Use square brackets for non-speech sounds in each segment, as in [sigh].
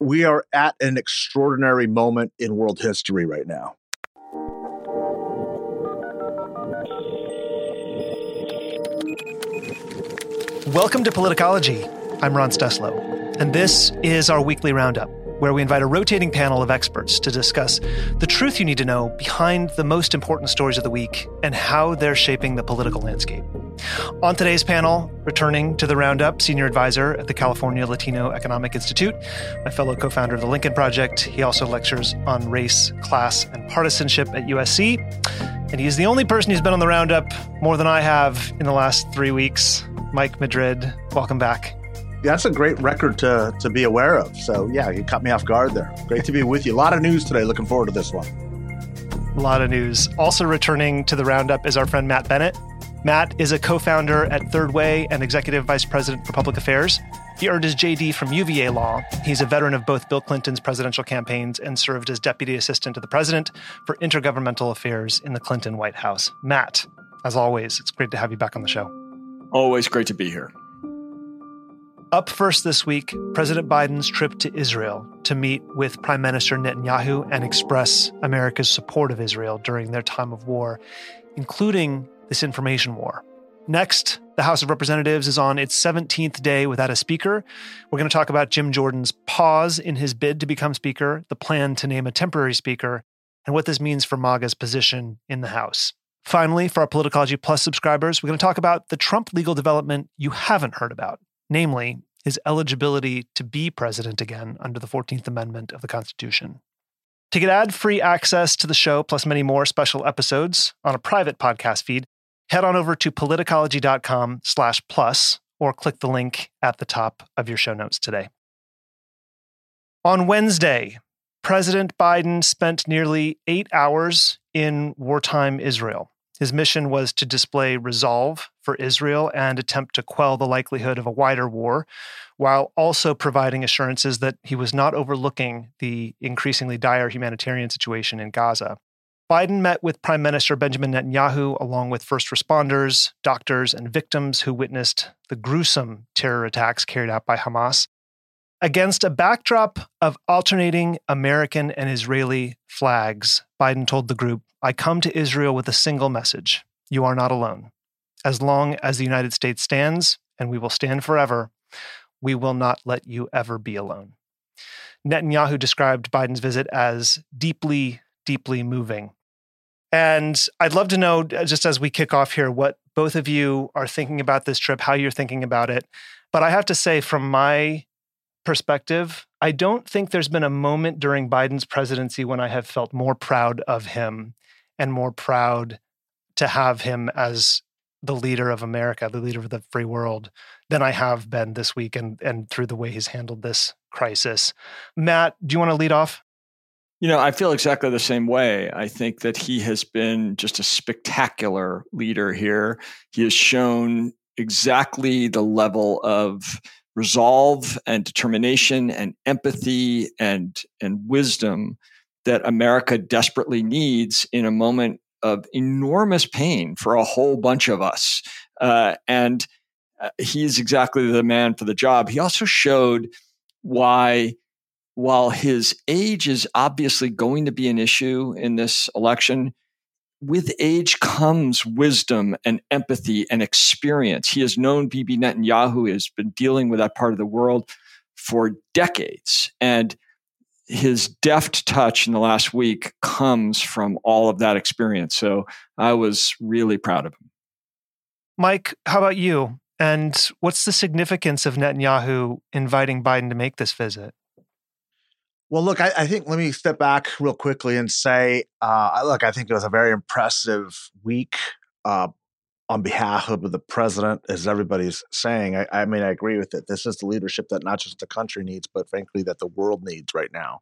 We are at an extraordinary moment in world history right now. Welcome to Politicology. I'm Ron Steslow, and this is our weekly roundup where we invite a rotating panel of experts to discuss the truth you need to know behind the most important stories of the week and how they're shaping the political landscape. On today's panel, returning to the roundup, senior advisor at the California Latino Economic Institute, my fellow co founder of the Lincoln Project. He also lectures on race, class, and partisanship at USC. And he's the only person who's been on the roundup more than I have in the last three weeks. Mike Madrid, welcome back that's a great record to to be aware of. So yeah, you caught me off guard there. Great to be with you. A lot of news today. Looking forward to this one. A lot of news. Also returning to the roundup is our friend Matt Bennett. Matt is a co-founder at Third Way and executive vice president for public affairs. He earned his JD from UVA Law. He's a veteran of both Bill Clinton's presidential campaigns and served as deputy assistant to the president for intergovernmental affairs in the Clinton White House. Matt, as always, it's great to have you back on the show. Always great to be here. Up first this week, President Biden's trip to Israel to meet with Prime Minister Netanyahu and express America's support of Israel during their time of war, including this information war. Next, the House of Representatives is on its 17th day without a speaker. We're going to talk about Jim Jordan's pause in his bid to become speaker, the plan to name a temporary speaker, and what this means for MAGA's position in the House. Finally, for our Politicology Plus subscribers, we're going to talk about the Trump legal development you haven't heard about namely his eligibility to be president again under the 14th Amendment of the Constitution. To get ad free access to the show, plus many more special episodes on a private podcast feed, head on over to politicology.com slash plus or click the link at the top of your show notes today. On Wednesday, President Biden spent nearly eight hours in wartime Israel. His mission was to display resolve for Israel and attempt to quell the likelihood of a wider war, while also providing assurances that he was not overlooking the increasingly dire humanitarian situation in Gaza. Biden met with Prime Minister Benjamin Netanyahu, along with first responders, doctors, and victims who witnessed the gruesome terror attacks carried out by Hamas. Against a backdrop of alternating American and Israeli flags, Biden told the group, I come to Israel with a single message you are not alone. As long as the United States stands, and we will stand forever, we will not let you ever be alone. Netanyahu described Biden's visit as deeply, deeply moving. And I'd love to know, uh, just as we kick off here, what both of you are thinking about this trip, how you're thinking about it. But I have to say, from my perspective, I don't think there's been a moment during Biden's presidency when I have felt more proud of him and more proud to have him as the leader of America, the leader of the free world, than I have been this week and, and through the way he's handled this crisis. Matt, do you want to lead off? You know, I feel exactly the same way. I think that he has been just a spectacular leader here. He has shown exactly the level of resolve and determination and empathy and and wisdom that America desperately needs in a moment of enormous pain for a whole bunch of us. Uh, and uh, he's exactly the man for the job. He also showed why, while his age is obviously going to be an issue in this election, with age comes wisdom and empathy and experience. He has known Bibi Netanyahu, has been dealing with that part of the world for decades. And his deft touch in the last week comes from all of that experience. So I was really proud of him. Mike, how about you? And what's the significance of Netanyahu inviting Biden to make this visit? Well, look, I, I, think let me step back real quickly and say, uh, look, I think it was a very impressive week uh, on behalf of the president, as everybody's saying. I, I, mean, I agree with it. This is the leadership that not just the country needs, but frankly, that the world needs right now.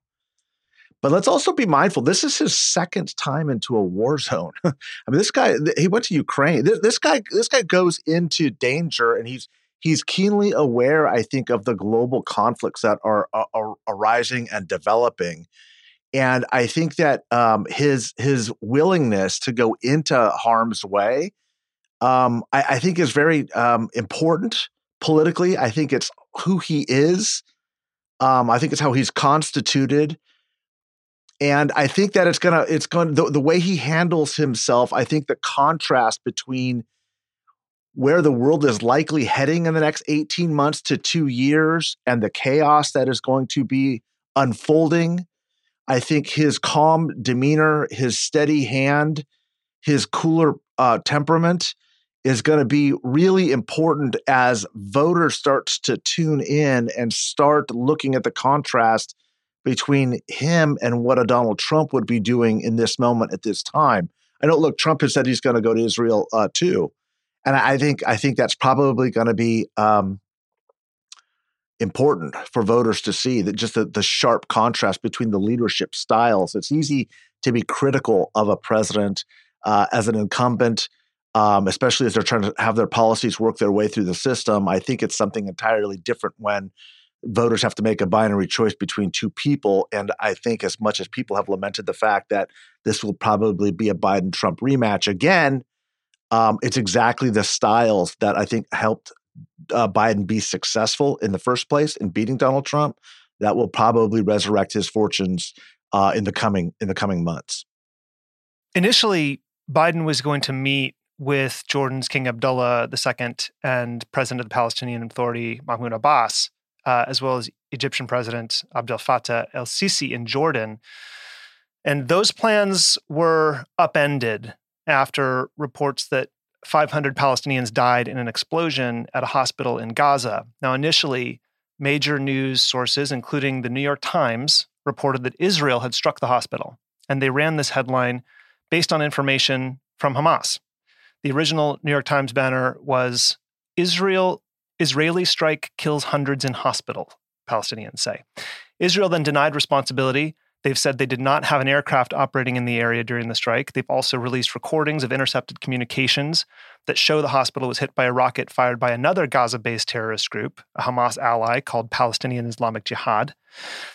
But let's also be mindful. This is his second time into a war zone. [laughs] I mean, this guy he went to Ukraine. This, this guy this guy goes into danger, and he's he's keenly aware, I think, of the global conflicts that are, are, are arising and developing. And I think that um, his his willingness to go into harm's way, um, I, I, think, is very um, important politically. I think it's who he is. Um, I think it's how he's constituted. And I think that it's gonna, it's going the, the way he handles himself. I think the contrast between where the world is likely heading in the next 18 months to two years and the chaos that is going to be unfolding. I think his calm demeanor, his steady hand, his cooler uh, temperament is going to be really important as voters starts to tune in and start looking at the contrast between him and what a Donald Trump would be doing in this moment at this time. I know, look, Trump has said he's going to go to Israel uh, too, and I think I think that's probably going to be um, important for voters to see that just the, the sharp contrast between the leadership styles. It's easy to be critical of a president uh, as an incumbent. Um, especially as they're trying to have their policies work their way through the system. I think it's something entirely different when voters have to make a binary choice between two people. And I think, as much as people have lamented the fact that this will probably be a Biden Trump rematch again, um, it's exactly the styles that I think helped uh, Biden be successful in the first place in beating Donald Trump. That will probably resurrect his fortunes uh, in the coming in the coming months. Initially, Biden was going to meet with Jordan's King Abdullah II and President of the Palestinian Authority Mahmoud Abbas uh, as well as Egyptian President Abdel Fattah el Sisi in Jordan. And those plans were upended after reports that 500 Palestinians died in an explosion at a hospital in Gaza. Now, initially, major news sources, including the New York Times, reported that Israel had struck the hospital. And they ran this headline based on information from Hamas. The original New York Times banner was Israel Israeli strike kills hundreds in hospital, Palestinians say. Israel then denied responsibility. They've said they did not have an aircraft operating in the area during the strike. They've also released recordings of intercepted communications that show the hospital was hit by a rocket fired by another Gaza based terrorist group, a Hamas ally called Palestinian Islamic Jihad.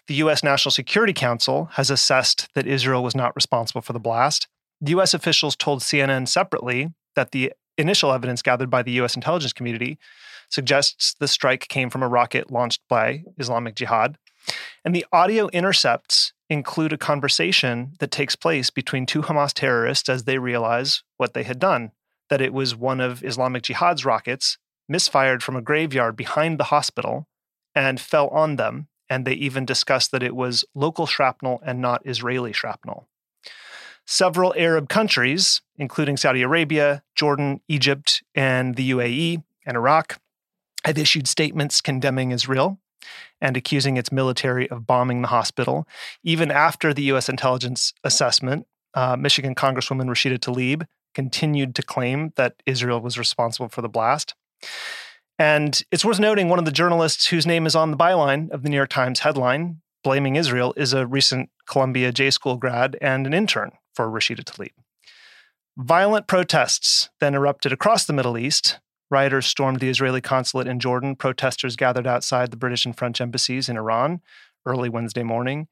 The U.S. National Security Council has assessed that Israel was not responsible for the blast. U.S. officials told CNN separately that the initial evidence gathered by the U.S. intelligence community suggests the strike came from a rocket launched by Islamic Jihad. And the audio intercepts include a conversation that takes place between two Hamas terrorists as they realize what they had done that it was one of Islamic Jihad's rockets misfired from a graveyard behind the hospital and fell on them. And they even discussed that it was local shrapnel and not Israeli shrapnel. Several Arab countries, including Saudi Arabia, Jordan, Egypt, and the UAE and Iraq, have issued statements condemning Israel and accusing its military of bombing the hospital. Even after the U.S. intelligence assessment, uh, Michigan Congresswoman Rashida Tlaib continued to claim that Israel was responsible for the blast. And it's worth noting one of the journalists whose name is on the byline of the New York Times headline, blaming Israel, is a recent Columbia J School grad and an intern for Rashida Tlaib. Violent protests then erupted across the Middle East Rioters stormed the Israeli consulate in Jordan. Protesters gathered outside the British and French embassies in Iran early Wednesday morning.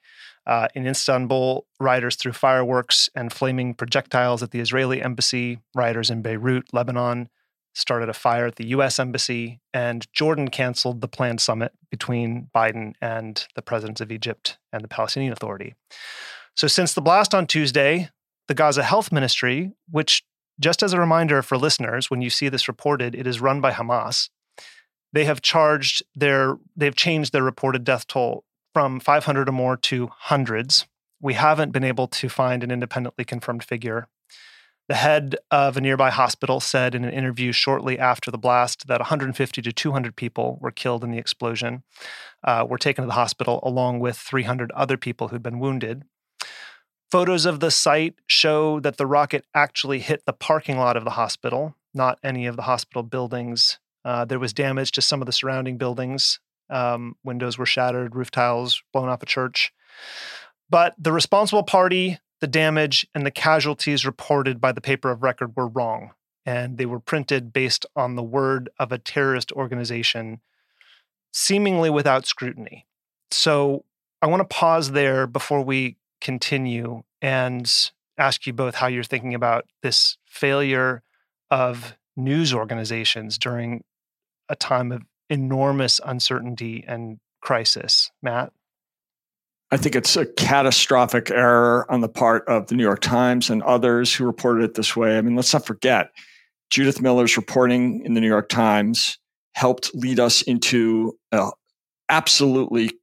Uh, in Istanbul, rioters threw fireworks and flaming projectiles at the Israeli embassy. Rioters in Beirut, Lebanon, started a fire at the U.S. embassy, and Jordan canceled the planned summit between Biden and the presidents of Egypt and the Palestinian Authority. So, since the blast on Tuesday, the Gaza Health Ministry, which just as a reminder for listeners, when you see this reported, it is run by Hamas. They have charged their, they've changed their reported death toll from 500 or more to hundreds. We haven't been able to find an independently confirmed figure. The head of a nearby hospital said in an interview shortly after the blast that 150 to 200 people were killed in the explosion, uh, were taken to the hospital along with 300 other people who'd been wounded. Photos of the site show that the rocket actually hit the parking lot of the hospital, not any of the hospital buildings. Uh, there was damage to some of the surrounding buildings. Um, windows were shattered, roof tiles blown off a church. But the responsible party, the damage, and the casualties reported by the paper of record were wrong. And they were printed based on the word of a terrorist organization, seemingly without scrutiny. So I want to pause there before we continue and ask you both how you're thinking about this failure of news organizations during a time of enormous uncertainty and crisis. Matt? I think it's a catastrophic error on the part of the New York Times and others who reported it this way. I mean, let's not forget Judith Miller's reporting in the New York Times helped lead us into an absolutely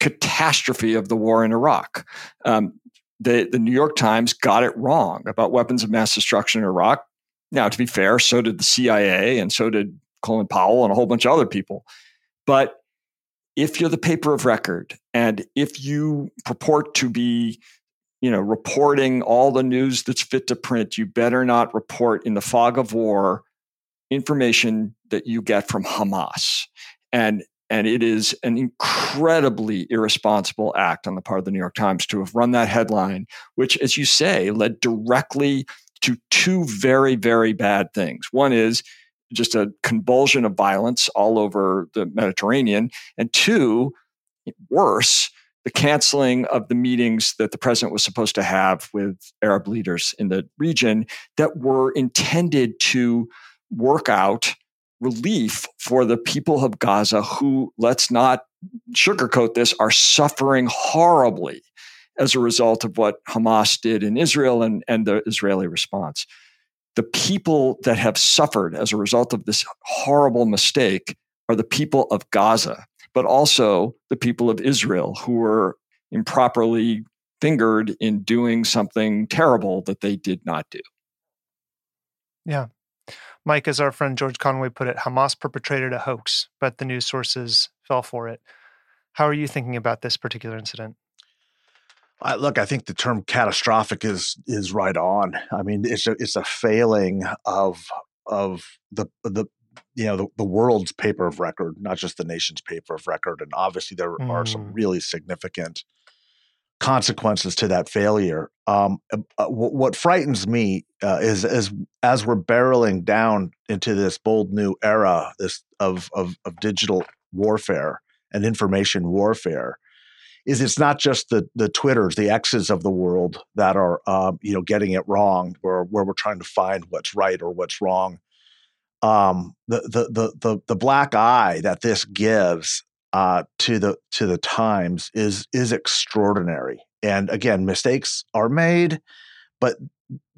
catastrophe of the war in Iraq. Um, the, the New York Times got it wrong about weapons of mass destruction in Iraq. Now, to be fair, so did the CIA and so did Colin Powell and a whole bunch of other people. But if you're the paper of record and if you purport to be you know reporting all the news that's fit to print you better not report in the fog of war information that you get from Hamas and and it is an incredibly irresponsible act on the part of the New York Times to have run that headline which as you say led directly to two very very bad things one is just a convulsion of violence all over the Mediterranean. And two, worse, the canceling of the meetings that the president was supposed to have with Arab leaders in the region that were intended to work out relief for the people of Gaza who, let's not sugarcoat this, are suffering horribly as a result of what Hamas did in Israel and, and the Israeli response the people that have suffered as a result of this horrible mistake are the people of Gaza, but also the people of Israel who were improperly fingered in doing something terrible that they did not do. Yeah. Mike, as our friend George Conway put it, Hamas perpetrated a hoax, but the news sources fell for it. How are you thinking about this particular incident? I, look, I think the term catastrophic is is right on. I mean, it's a it's a failing of of the the you know the, the world's paper of record, not just the nation's paper of record. And obviously, there mm. are some mm. really significant consequences to that failure. Um, uh, uh what frightens me uh, is as as we're barreling down into this bold new era, this of of, of digital warfare and information warfare is it's not just the the Twitters, the X's of the world that are um, you know getting it wrong, or where we're trying to find what's right or what's wrong. Um, the, the the the the black eye that this gives uh, to the to the Times is is extraordinary. And again, mistakes are made, but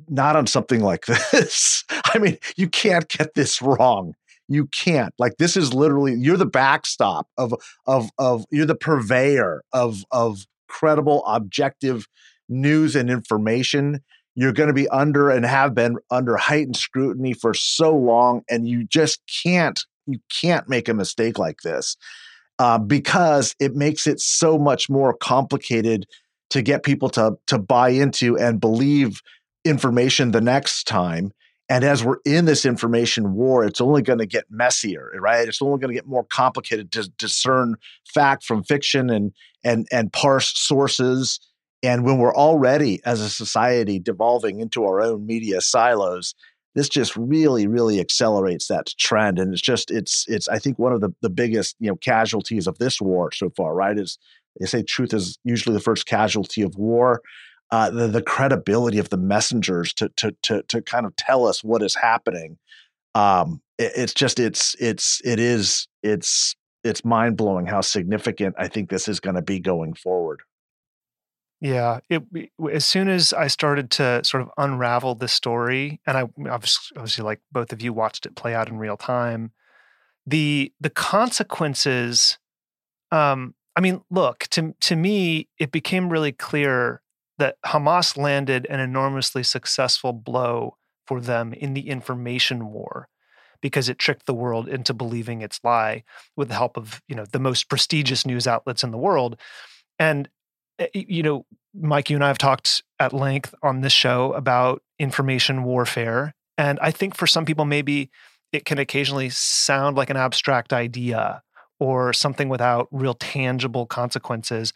not on something like [laughs] this. I mean, you can't get this wrong you can't like this is literally you're the backstop of of of you're the purveyor of of credible objective news and information you're going to be under and have been under heightened scrutiny for so long and you just can't you can't make a mistake like this uh, because it makes it so much more complicated to get people to to buy into and believe information the next time and as we're in this information war, it's only going to get messier, right? It's only going to get more complicated to discern fact from fiction and and and parse sources. And when we're already as a society devolving into our own media silos, this just really, really accelerates that trend. And it's just it's it's I think one of the the biggest you know casualties of this war so far, right? Is they say truth is usually the first casualty of war uh, the, the credibility of the messengers to, to, to, to kind of tell us what is happening. Um, it, it's just, it's, it's, it is, it's, it's mind blowing how significant I think this is going to be going forward. Yeah, it as soon as I started to sort of unravel the story, and I obviously, obviously, like both of you watched it play out in real time, the the consequences. Um, I mean, look to to me, it became really clear that Hamas landed an enormously successful blow for them in the information war because it tricked the world into believing its lie with the help of you know the most prestigious news outlets in the world and Eh, you know mike you and i have talked at length on this show about information warfare and i think for some people maybe it can occasionally sound like an abstract idea or something without real tangible consequences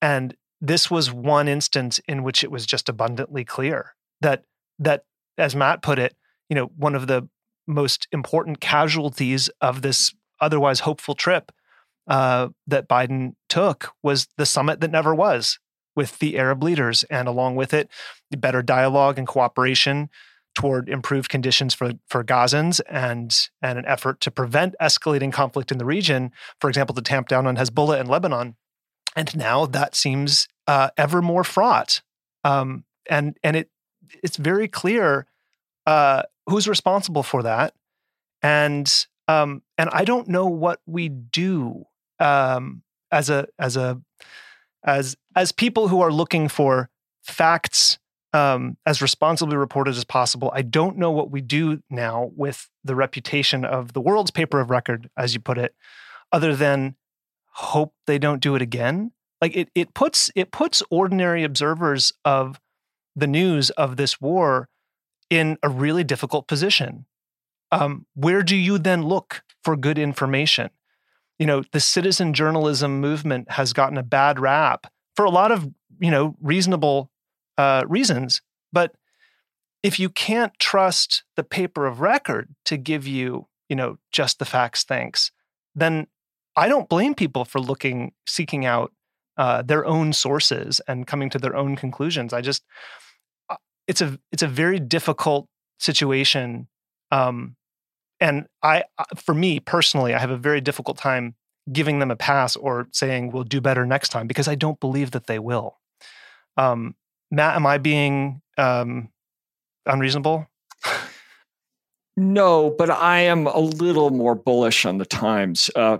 and this was one instance in which it was just abundantly clear that that as Matt put it, you know, one of the most important casualties of this otherwise hopeful trip uh, that Biden took was the summit that never was with the Arab leaders, and along with it, better dialogue and cooperation toward improved conditions for, for Gazans and, and an effort to prevent escalating conflict in the region, for example, to tamp down on Hezbollah in Lebanon. And now that seems uh, ever more fraught. Um, and and it it's very clear uh, who's responsible for that. And um, and I don't know what we do um, as a as a as as people who are looking for facts um, as responsibly reported as possible. I don't know what we do now with the reputation of the world's paper of record, as you put it, other than hope they don't do it again. Like it, it puts it puts ordinary observers of the news of this war in a really difficult position. Um, where do you then look for good information? You know, the citizen journalism movement has gotten a bad rap for a lot of you know reasonable uh, reasons, but if you can't trust the paper of record to give you you know just the facts, thanks, then I don't blame people for looking seeking out uh, their own sources and coming to their own conclusions. I just uh, it's a it's a very difficult situation um, and I, for me personally, I have a very difficult time giving them a pass or saying we'll do better next time because I don't believe that they will. Um, Matt, am I being um, unreasonable? no, but I am a little more bullish on the Times. Uh,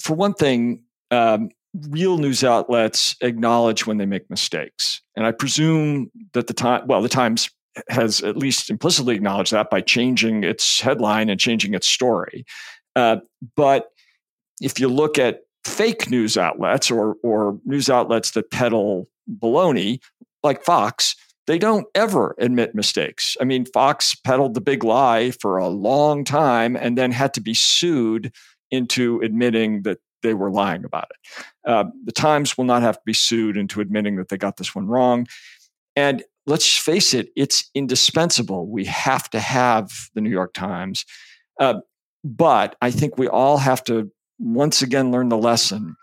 for one thing, um, real news outlets acknowledge when they make mistakes, and I presume that the time, well, the Times has at least implicitly acknowledged that by changing its headline and changing its story. Uh, but if you look at fake news outlets or or news outlets that peddle baloney, like Fox, they don't ever admit mistakes. I mean, Fox peddled the big lie for a long time and then had to be sued into admitting that they were lying about it. Uh, the Times will not have to be sued into admitting that they got this one wrong. And let's face it, it's indispensable. We have to have the New York Times. Uh, but I think we all have to once again learn the lesson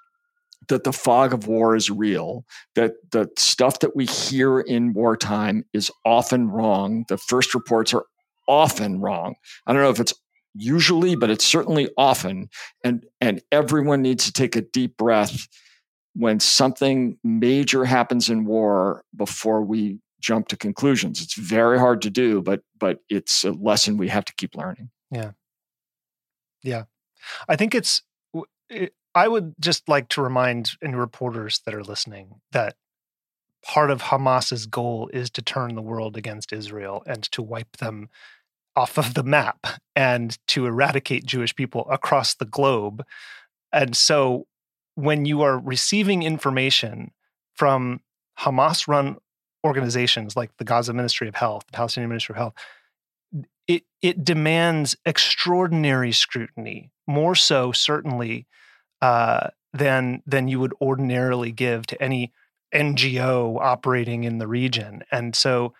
that the fog of war is real, that the stuff that we hear in wartime is often wrong. The first reports are often wrong. I don't know if it's usually, but it's certainly often. And, and everyone needs to take a deep breath when something major happens in war before we jump to conclusions. It's very hard to do, but but it's a lesson we have to keep learning. Yeah. Yeah. I think it's it, I would just like to remind any reporters that are listening that part of Hamas's goal is to turn the world against Israel and to wipe them off of the map and to eradicate Jewish people across the globe. And so when you are receiving information from Hamas run organizations like the Gaza Ministry of Health, the Palestinian Ministry of Health, it it demands extraordinary scrutiny, more so certainly uh, than than you would ordinarily give to any NGO operating in the region. And so,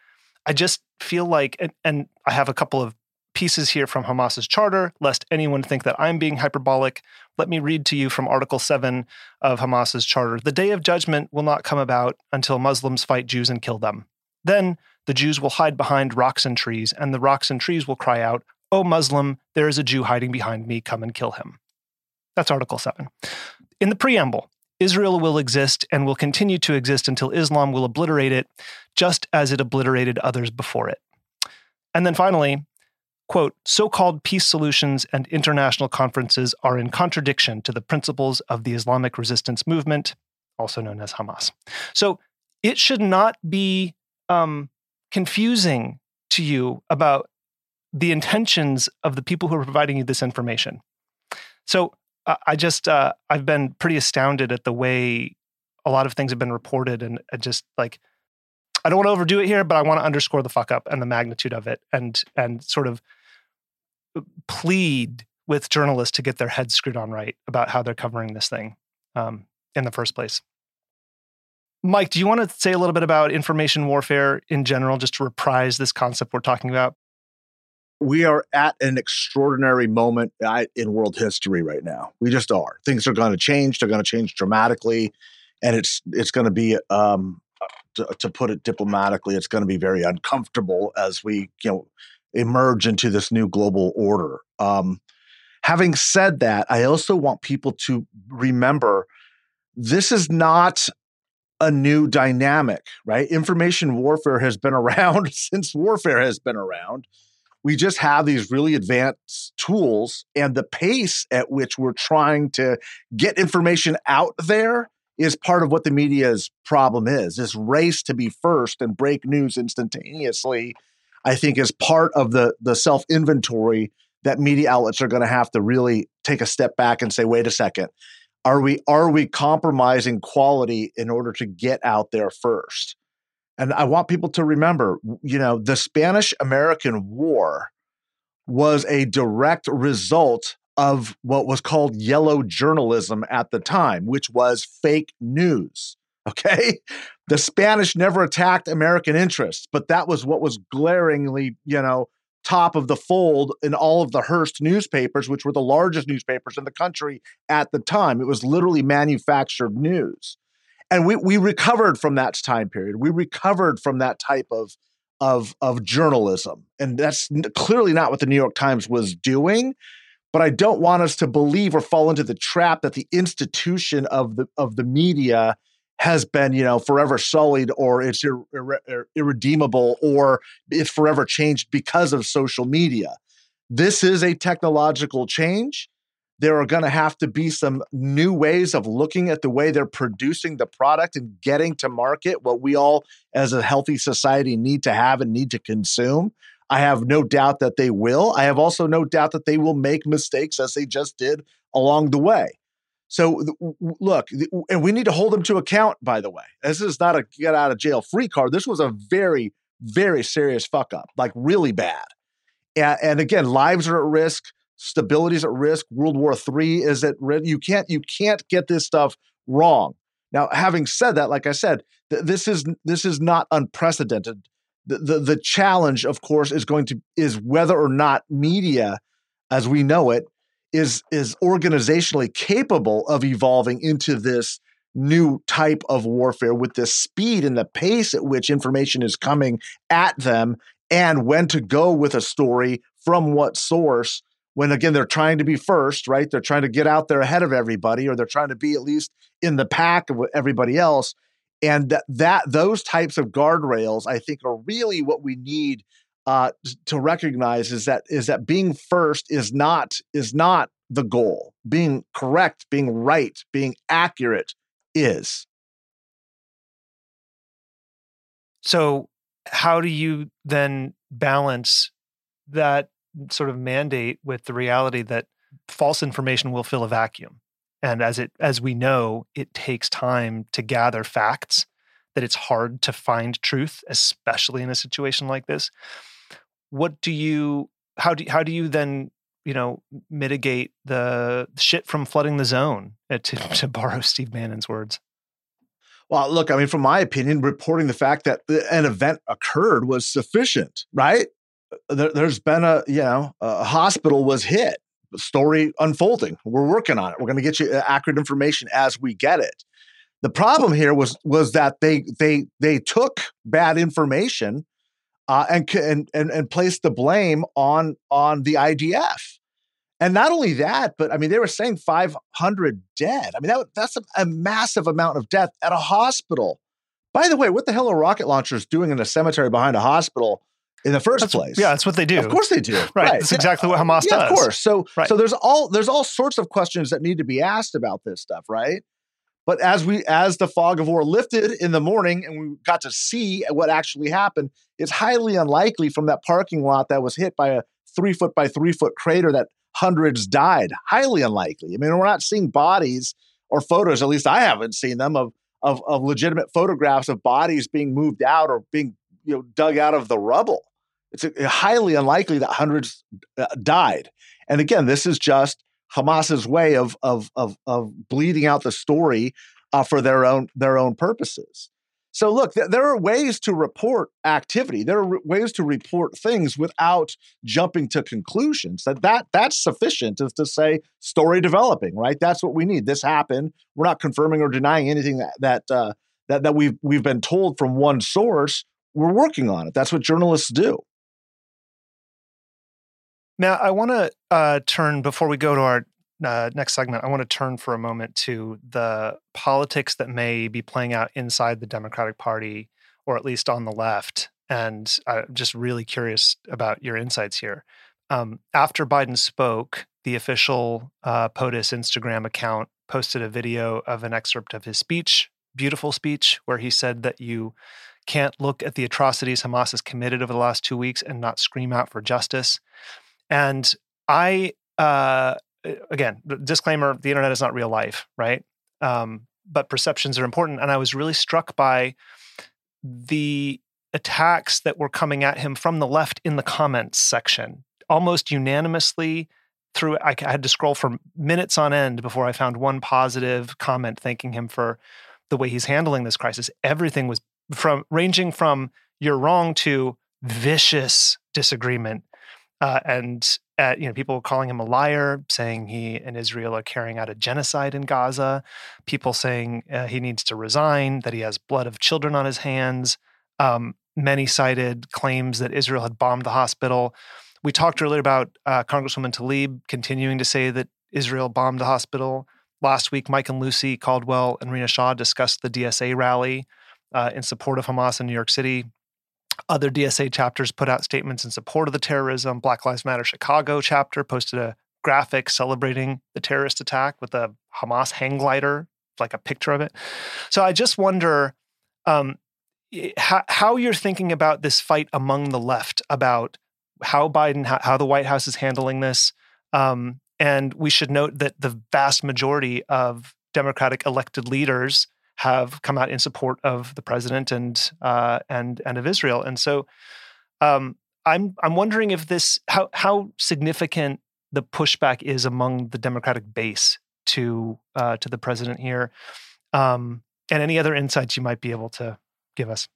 I just feel like, and, and I have a couple of pieces here from Hamas's charter, lest anyone think that I'm being hyperbolic. Let me read to you from Article 7 of Hamas's charter. The day of judgment will not come about until Muslims fight Jews and kill them. Then the Jews will hide behind rocks and trees, and the rocks and trees will cry out, O Muslim, there is a Jew hiding behind me, come and kill him. That's Article 7. In the preamble, Israel will exist and will continue to exist until Islam will obliterate it, just as it obliterated others before it. And then finally, quote, so called peace solutions and international conferences are in contradiction to the principles of the Islamic resistance movement, also known as Hamas. So it should not be um, confusing to you about the intentions of the people who are providing you this information. So uh, I just, uh, I've been pretty astounded at the way a lot of things have been reported and just like, I don't want to overdo it here, but I want to underscore the fuck up and the magnitude of it, and and sort of plead with journalists to get their heads screwed on right about how they're covering this thing um, in the first place. Mike, do you want to say a little bit about information warfare in general, just to reprise this concept we're talking about? We are at an extraordinary moment in world history right now. We just are. Things are going to change. They're going to change dramatically, and it's it's going to be um, to, to put it diplomatically, it's going to be very uncomfortable as we you know emerge into this new global order. Um, having said that, I also want people to remember this is not a new dynamic, right? Information warfare has been [laughs] around since warfare has been around. We just have these really advanced tools, and the pace at which we're trying to get information out there is part of what the media's problem is. This race to be first and break news instantaneously, I think, is part of the, the self inventory that media outlets are going to have to really take a step back and say, wait a second, are we are we compromising quality in order to get out there first? And I want people to remember, you know, the Spanish American War was a direct result of what was called yellow journalism at the time, which was fake news. [laughs] Okay. The Spanish never attacked American interests, but that was what was glaringly, you know, top of the fold in all of the Hearst newspapers, which were the largest newspapers in the country at the time. It was literally manufactured news. And we, we recovered from that time period. We recovered from that type of, of, of journalism. And that's clearly not what the New York Times was doing. But I don't want us to believe or fall into the trap that the institution of the, of the media has been, you know, forever sullied or it's ir- ir- irredeemable or it's forever changed because of social media. This is a technological change. There are going to have to be some new ways of looking at the way they're producing the product and getting to market what we all, as a healthy society, need to have and need to consume. I have no doubt that they will. I have also no doubt that they will make mistakes as they just did along the way. So look, and we need to hold them to account. By the way, this is not a get out of jail free card. This was a very, very serious fuck up, like really bad. And, and again, lives are at risk, stability is at risk. World War III is at risk. You can't, you can't get this stuff wrong. Now, having said that, like I said, th- this is this is not unprecedented. The, the the challenge, of course, is going to is whether or not media, as we know it, is is organizationally capable of evolving into this new type of warfare with the speed and the pace at which information is coming at them and when to go with a story from what source when again they're trying to be first right? They're trying to get out there ahead of everybody or they're trying to be at least in the pack of everybody else. And that, that those types of guardrails i think are really what we need uh, to recognize is that is that being first is not is not the goal. Being correct, being right, being accurate is. So, how do you then balance that sort of mandate with the reality that false information will fill a vacuum? And as it as we know, it takes time to gather facts that it's hard to find truth, especially in a situation like this what do you how do how do you then you know mitigate the shit from flooding the zone uh, to, [laughs] to borrow steve bannon's words? Well look i mean from my opinion reporting the fact that an event occurred was sufficient right? Uh, there, has been a you know a hospital was hit story unfolding we're working on it we're going to get you uh, accurate information as we get it. The problem here was was that they they they took bad information uh, and, and and and place the blame on on the IDF. And not only that, but I mean, they were saying 500 dead. I mean, that, that's a, a massive amount of death at a hospital. By the way, what the hell are rocket launchers doing in a cemetery behind a hospital in the first that's, place? Yeah, that's what they do. Of course they do. right. right. That's exactly what Hamas yeah, does. Of course. So right. so there's all there's all sorts of questions that need to be asked about this stuff, right? But as we as the fog of war lifted in the morning and we got to see what actually happened, it's highly unlikely from that parking lot that was hit by a three foot by three foot crater that hundreds died. Highly unlikely. I mean, we're not seeing bodies or photos, at least I haven't seen them, of of, of legitimate photographs of bodies being moved out or being you know dug out of the rubble. It's highly unlikely that hundreds uh, died. And again, this is just Hamas's way of of of, of bleeding out the story uh, for their own their own purposes. So look, th- there are ways to report activity. There are re- ways to report things without jumping to conclusions. That that that's sufficient to, to say story developing, right? That's what we need. This happened. We're not confirming or denying anything that that uh, that that we've we've been told from one source. We're working on it. That's what journalists do. Now, I want to uh, turn before we go to our uh, next segment. I want to turn for a moment to the politics that may be playing out inside the Democratic Party, or at least on the left. And I'm just really curious about your insights here. Um, after Biden spoke, the official uh, POTUS Instagram account posted a video of an excerpt of his speech, beautiful speech, where he said that you can't look at the atrocities Hamas has committed over the last two weeks and not scream out for justice. And I, uh, again, disclaimer: the internet is not real life, right? Um, but perceptions are important, and I was really struck by the attacks that were coming at him from the left in the comments section, almost unanimously. Through, I had to scroll for minutes on end before I found one positive comment thanking him for the way he's handling this crisis. Everything was from ranging from "you're wrong" to vicious disagreement uh, and uh, you know people calling him a liar, saying he and Israel are carrying out a genocide in Gaza. People saying uh, he needs to resign, that he has blood of children on his hands. Um, many cited claims that Israel had bombed the hospital. We talked earlier about uh, Congresswoman Tlaib continuing to say that Israel bombed the hospital. Last week, Mike and Lucy Caldwell and Rina Shah discussed the DSA rally uh, in support of Hamas in New York City. Other DSA chapters put out statements in support of the terrorism. Black Lives Matter Chicago chapter posted a graphic celebrating the terrorist attack with a Hamas hang glider, like a picture of it. So I just wonder um, how, how you're thinking about this fight among the left about how Biden, how, how the White House is handling this. Um, and we should note that the vast majority of Democratic elected leaders have come out in support of the president and uh, and and of Israel. And so, um, I'm I'm wondering if this how how significant the pushback is among the Democratic base to uh, to the president here, um, and any other insights you might be able to give us.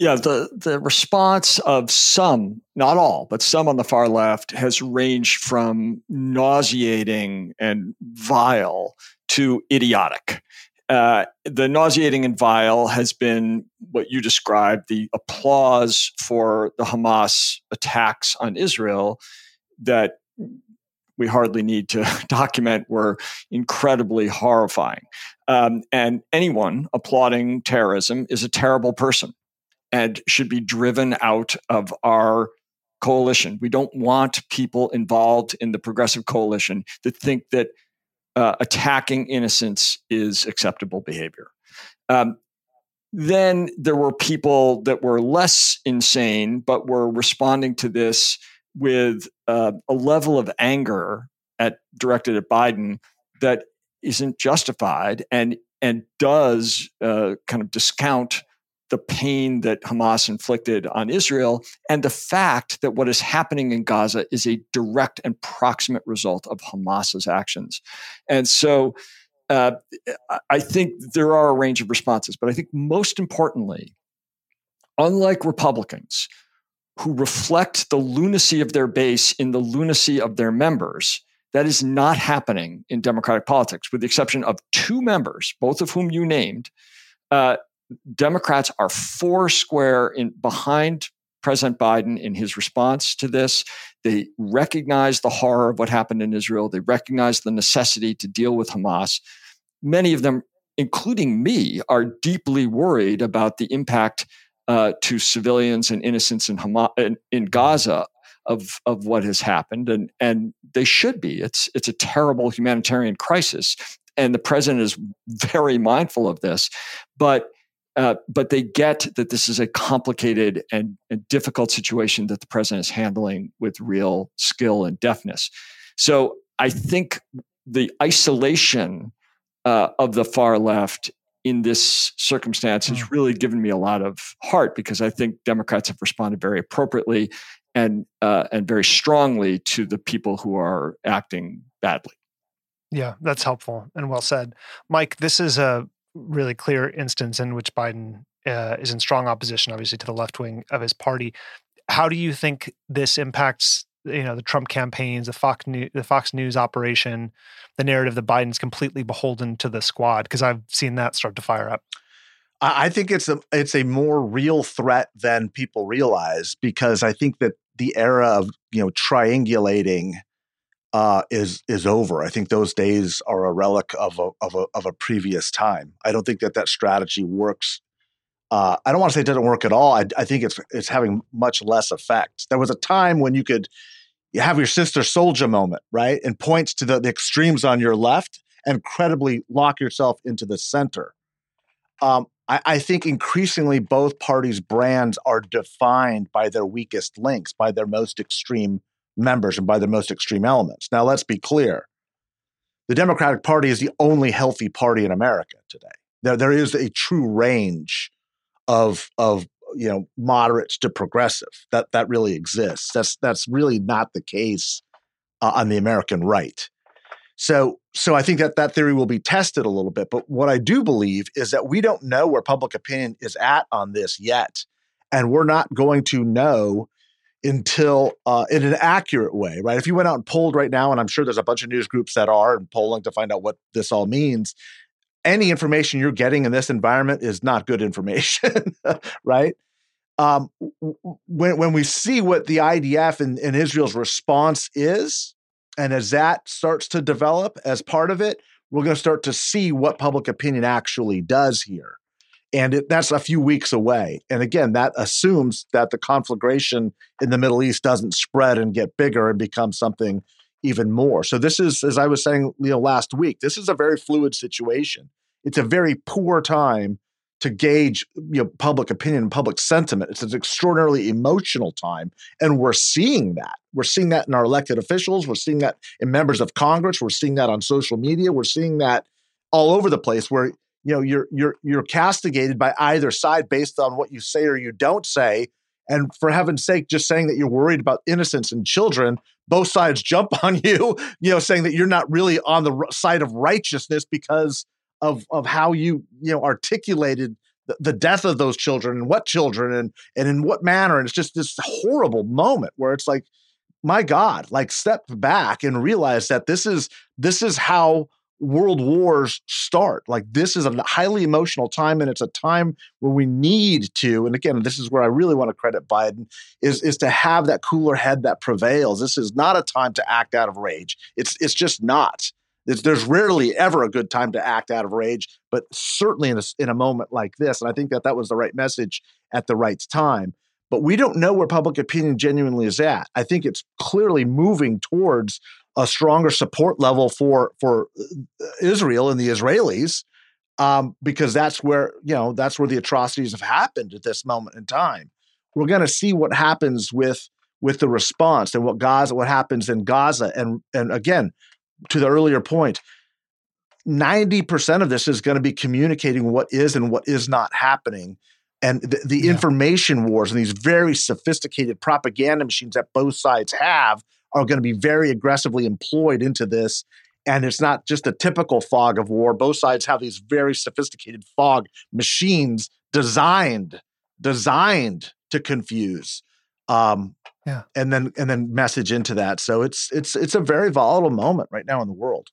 Yeah, the, the response of some, not all, but some on the far left has ranged from nauseating and vile to idiotic. Uh, the nauseating and vile has been what you described the applause for the Hamas attacks on Israel that we hardly need to [laughs] document were incredibly horrifying. Um, and anyone applauding terrorism is a terrible person and should be driven out of our coalition. We don't want people involved in the progressive coalition that think that uh, attacking innocence is acceptable behavior. Um, then there were people that were less insane, but were responding to this with uh, a level of anger at directed at Biden that isn't justified and and does uh, kind of discount the pain that Hamas inflicted on Israel and the fact that what is happening in Gaza is a direct and proximate result of Hamas's actions. And so uh, I think there are a range of responses, but I think most importantly, unlike Republicans who reflect the lunacy of their base in the lunacy of their members, that is not happening in Democratic politics, with the exception of two members, both of whom you named. Uh, Democrats are four square in behind President Biden in his response to this. They recognize the horror of what happened in Israel. They recognize the necessity to deal with Hamas. Many of them, including me, are deeply worried about the impact uh, to civilians and innocents in, Hamas, in, in Gaza of of what has happened, and and they should be. It's it's a terrible humanitarian crisis, and the president is very mindful of this, but uh, but they get that this is a complicated and, and, difficult situation that the president is handling with real skill and deftness. So I think the isolation uh, of the far left in this circumstance has mm. really given me a lot of heart because I think Democrats have responded very appropriately and uh, and very strongly to the people who are acting badly. Yeah, that's helpful and well said, Mike. This is a really clear instance in which Biden uh, is in strong opposition, obviously, to the left wing of his party. How do you think this impacts, you know, the Trump campaigns, the Fox News, the Fox News operation, the narrative that Biden's completely beholden to the squad? Because I've seen that start to fire up. I think it's a it's a more real threat than people realize because I think that the era of you know triangulating uh, is is over. I think those days are a relic of a, of a of a previous time. I don't think that that strategy works. Uh, I don't want to say it doesn't work at all. I, I think it's it's having much less effect. There was a time when you could you have your sister Souljah moment, right, and points to the, the extremes on your left and credibly lock yourself into the center. Um, I, I, think increasingly both parties' brands are defined by their weakest links, by their most extreme members, and by their most extreme elements. Now, let's be clear the Democratic Party is the only healthy party in America today. There, there is a true range of, of you know moderates to progressive that that really exists. That's that's really not the case uh, on the American right. So, so I think that that theory will be tested a little bit. But what I do believe is that we don't know where public opinion is at on this yet, and we're not going to know until uh, in an accurate way, right? If you went out and polled right now, and I'm sure there's a bunch of news groups that are and polling to find out what this all means, any information you're getting in this environment is not good information, [laughs] right? Um, when when we see what the IDF and, and Israel's response is, and as that starts to develop as part of it, we're going to start to see what public opinion actually does here. And it, that's a few weeks away. And again, that assumes that the conflagration in the Middle East doesn't spread and get bigger and become something even more. So this is, as I was saying, you know, last week, this is a very fluid situation. It's a very poor time to gauge you know, public opinion and public sentiment. It's an extraordinarily emotional time, and we're seeing that. We're seeing that in our elected officials. We're seeing that in members of Congress. We're seeing that on social media. We're seeing that all over the place. Where you know you're you're you're castigated by either side based on what you say or you don't say. And for heaven's sake, just saying that you're worried about innocence and children, both sides jump [laughs] on you. You know, saying that you're not really on the side of righteousness because of of how you you know articulated the, death of those children and what children and and in what manner and it's just this horrible moment where it's like my god like step back and realize that this is this is how world wars start like this is a highly emotional time and it's a time where we need to and again this is where i really want to credit biden is is to have that cooler head that prevails this is not a time to act out of rage it's it's just not it's, there's rarely ever a good time to act out of rage, but certainly in a, in a moment like this. And I think that that was the right message at the right time. But we don't know where public opinion genuinely is at. I think it's clearly moving towards a stronger support level for for uh, Israel and the Israelis, um, because that's where you know that's where the atrocities have happened at this moment in time. We're going to see what happens with with the response and what Gaza, what happens in Gaza, and and again, to the earlier point, 90% of this is going to be communicating what is and what is not happening. And the, the yeah. information wars and these very sophisticated propaganda machines that both sides have are going to be very aggressively employed into this. And it's not just a typical fog of war. Both sides have these very sophisticated fog machines designed, designed to confuse. Um, yeah and then and then message into that so it's it's it's a very volatile moment right now in the world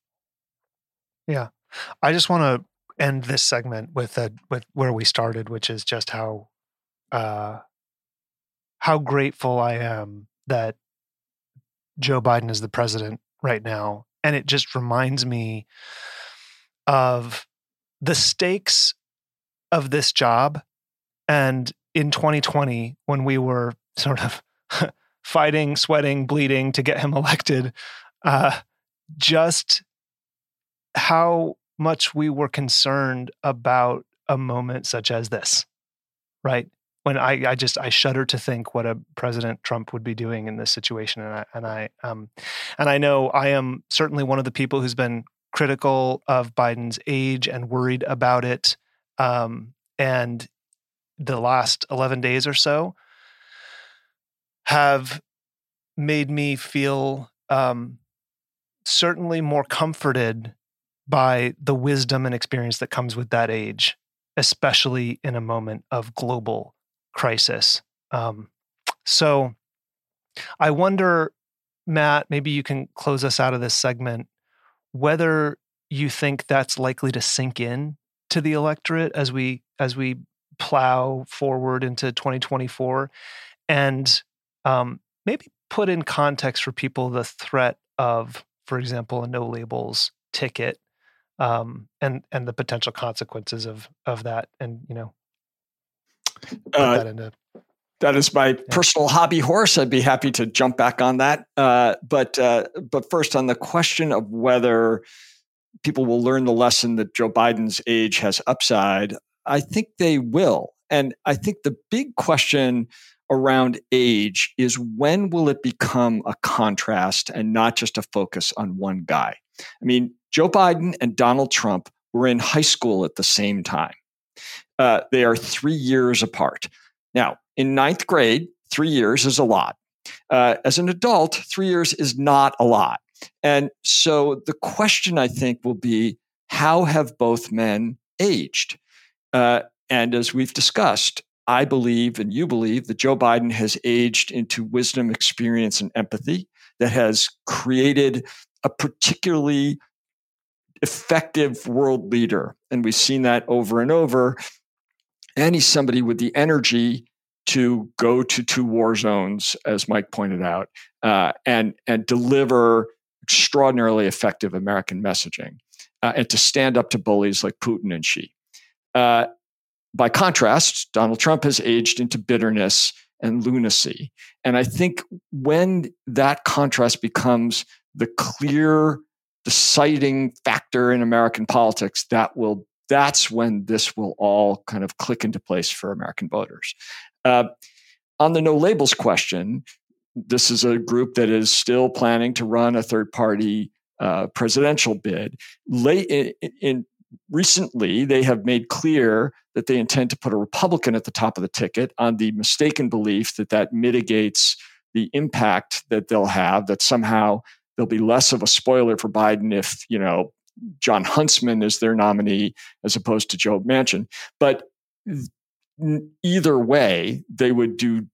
yeah i just want to end this segment with a with where we started which is just how uh how grateful i am that joe biden is the president right now and it just reminds me of the stakes of this job and in 2020 when we were sort of [laughs] fighting, sweating, bleeding to get him elected. Uh, just how much we were concerned about a moment such as this, right? When I, I just I shudder to think what a President Trump would be doing in this situation, and I and I um, and I know I am certainly one of the people who's been critical of Biden's age and worried about it. Um, and the last eleven days or so, have made me feel um, certainly more comforted by the wisdom and experience that comes with that age, especially in a moment of global crisis. Um, so I wonder, Matt, maybe you can close us out of this segment, whether you think that's likely to sink in to the electorate as we as we plow forward into 2024 and um, maybe put in context for people the threat of for example a no labels ticket um, and and the potential consequences of of that and you know Uh, that into That is my personal hobby horse. I'd be happy to jump back on that. Uh, but uh, but first, on the question of whether people will learn the lesson that Joe Biden's age has upside, I think they will. And I think the big question around age is when will it become a contrast and not just a focus on one guy? I mean, Joe Biden and Donald Trump were in high school at the same time. Uh, they are three years apart. Now, in ninth grade, three years is a lot. Uh, as an adult, three years is not a lot. And so the question, I think, will be how have both men aged? Uh, and as we've discussed, I believe and you believe that Joe Biden has aged into wisdom, experience, and empathy that has created a particularly effective world leader. And we've seen that over and over. And he's somebody with the energy to go to two war zones, as Mike pointed out, uh, and and deliver extraordinarily effective American messaging, uh, and to stand up to bullies like Putin and Xi. Uh, by contrast, Donald Trump has aged into bitterness and lunacy, and I think when that contrast becomes the clear, deciding factor in American politics, that will that's when this will all kind of click into place for American voters. Uh, on the no labels question, this is a group that is still planning to run a third party uh, presidential bid. Late in, in, recently, they have made clear that they intend to put a Republican at the top of the ticket on the mistaken belief that that mitigates the impact that they'll have. That somehow there'll be less of a spoiler for Biden if you know Jon Huntsman is their nominee as opposed to Joe Manchin. But either way, they would do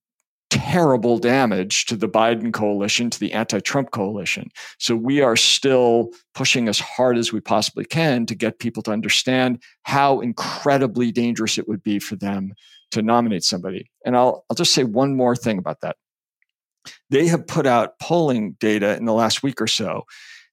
terrible damage to the Biden coalition, to the anti Trump coalition. So we are still pushing as hard as we possibly can to get people to understand how incredibly dangerous it would be for them to nominate somebody. And I'll, I'll just say one more thing about that. They have put out polling data in the last week or so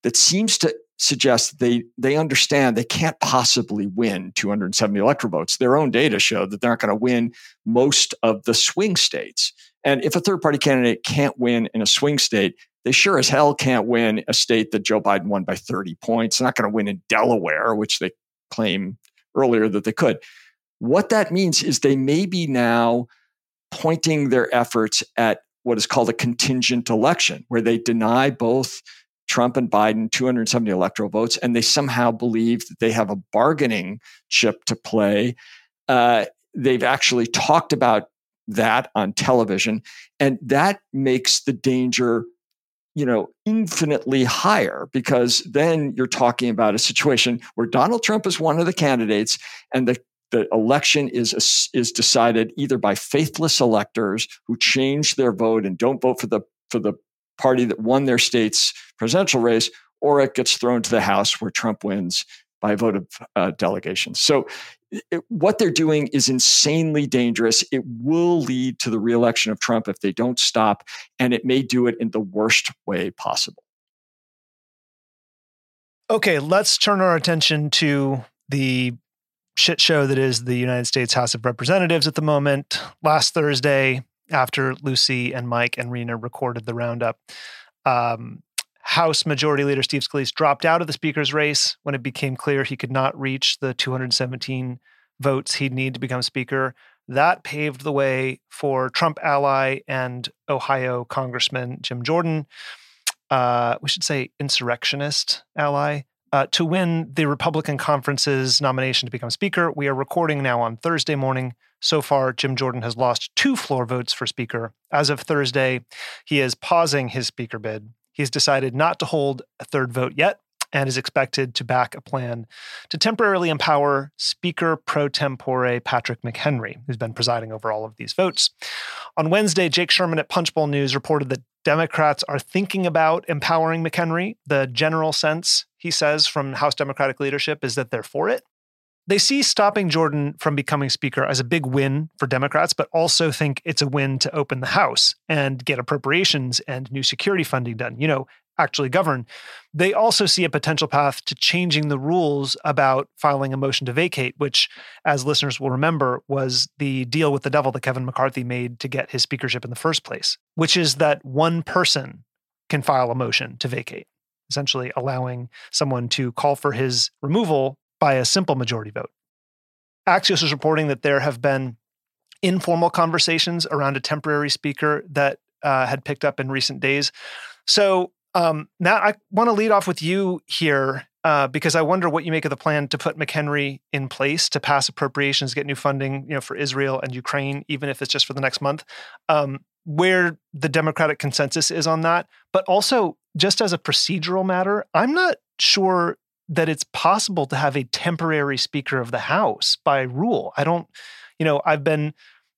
that seems to suggest they they understand they can't possibly win 270 electoral votes. Their own data show that they're not going to win most of the swing states. And if a third party candidate can't win in a swing state, they sure as hell can't win a state that Joe Biden won by 30 points. They're not going to win in Delaware, which they claim earlier that they could. What that means is they may be now pointing their efforts at what is called a contingent election, where they deny both Trump and Biden 270 electoral votes, and they somehow believe that they have a bargaining chip to play. Uh, they've actually talked about that on television, and that makes the danger you know infinitely higher because then you're talking about a situation where Donald Trump is one of the candidates and the the election is is decided either by faithless electors who change their vote and don't vote for the for the party that won their state's presidential race, or it gets thrown to the House where Trump wins by a vote of uh, delegation. So, it, what they're doing is insanely dangerous. It will lead to the reelection of Trump if they don't stop, and it may do it in the worst way possible. Okay, let's turn our attention to the shit show that is the United States House of Representatives at the moment. Last Thursday, after Lucy and Mike and Rina recorded the roundup, um, House Majority Leader Steve Scalise dropped out of the Speaker's race when it became clear he could not reach the 217 votes he'd need to become Speaker. That paved the way for Trump ally and Ohio Congressman Jim Jordan, uh, we should say insurrectionist ally, uh, to win the Republican conference's nomination to become Speaker. We are recording now on Thursday morning. So far, Jim Jordan has lost two floor votes for Speaker. As of Thursday, he is pausing his Speaker bid. He's decided not to hold a third vote yet and is expected to back a plan to temporarily empower Speaker pro tempore Patrick McHenry, who's been presiding over all of these votes. On Wednesday, Jake Sherman at Punchbowl News reported that Democrats are thinking about empowering McHenry. The general sense, he says, from House Democratic leadership is that they're for it. They see stopping Jordan from becoming Speaker as a big win for Democrats, but also think it's a win to open the House and get appropriations and new security funding done, you know, actually govern. They also see a potential path to changing the rules about filing a motion to vacate, which, as listeners will remember, was the deal with the devil that Kevin McCarthy made to get his speakership in the first place, which is that one person can file a motion to vacate, essentially allowing someone to call for his removal by a simple majority vote. Axios is reporting that there have been informal conversations around a temporary speaker that uh, had picked up in recent days. So um, I want to lead off with you here uh, because I wonder what you make of the plan to put McHenry in place to pass appropriations, get new funding, you know, for Israel and Ukraine, even if it's just for the next month. Um, where the Democratic consensus is on that, but also just as a procedural matter, I'm not sure that it's possible to have a temporary Speaker of the House by rule. I don't, you know, I've been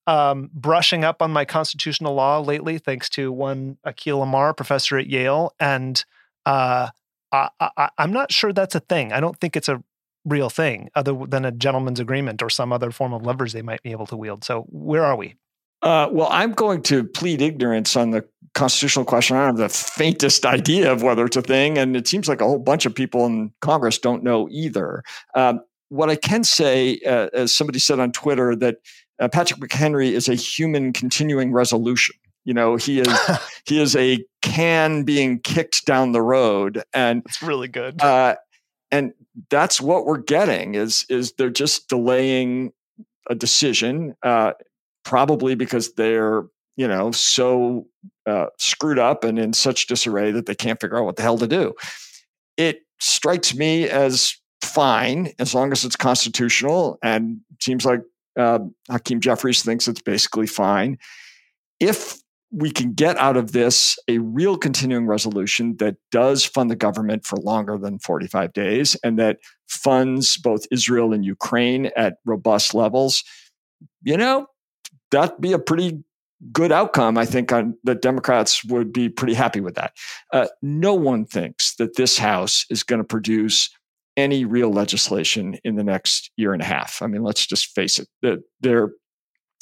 um, brushing up on my constitutional law lately, thanks to one Akhil Amar, professor at Yale, and uh, I, I, I'm not sure that's a thing. I don't think it's a real thing, other than a gentleman's agreement or some other form of leverage they might be able to wield. So, where are we? Uh, well, I'm going to plead ignorance on the constitutional question. I don't have the faintest idea of whether it's a thing, and it seems like a whole bunch of people in Congress don't know either. Um, what I can say, uh, as somebody said on Twitter, that uh, Patrick McHenry is a human continuing resolution. You know, he is [laughs] he is a can being kicked down the road, and it's really good. Uh, and that's what we're getting is is they're just delaying a decision, uh, probably because they're you know, so uh, screwed up and in such disarray that they can't figure out what the hell to do. It strikes me as fine as long as it's constitutional, and seems like uh, Hakeem Jeffries thinks it's basically fine. If we can get out of this a real continuing resolution that does fund the government for longer than 45 days and that funds both Israel and Ukraine at robust levels, you know, that'd be a pretty good outcome, I think on, the Democrats would be pretty happy with that. Uh, no one thinks that this House is going to produce any real legislation in the next year and a half. I mean, let's just face it; that they're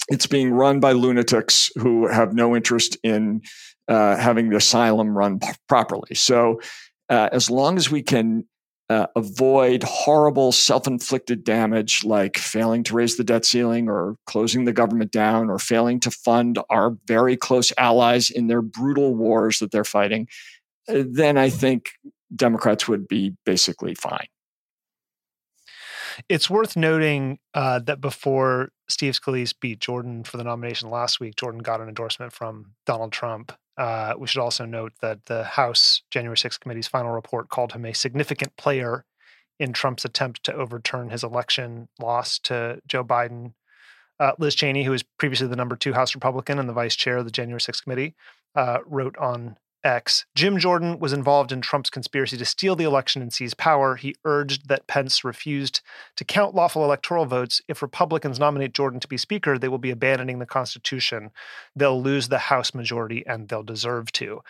it's being run by lunatics who have no interest in uh, having the asylum run p- properly. So, uh, as long as we can uh, avoid horrible self inflicted damage like failing to raise the debt ceiling or closing the government down or failing to fund our very close allies in their brutal wars that they're fighting, uh, then I think Democrats would be basically fine. It's worth noting uh, that before Steve Scalise beat Jordan for the nomination last week, Jordan got an endorsement from Donald Trump uh, we should also note that the House January 6th committee's final report called him a significant player in Trump's attempt to overturn his election loss to Joe Biden. Uh, Liz Cheney, who was previously the number two House Republican and the vice chair of the January 6th committee, uh, wrote on X. Jim Jordan was involved in Trump's conspiracy to steal the election and seize power. He urged that Pence refused to count lawful electoral votes. If Republicans nominate Jordan to be Speaker, they will be abandoning the Constitution. They'll lose the House majority and they'll deserve to.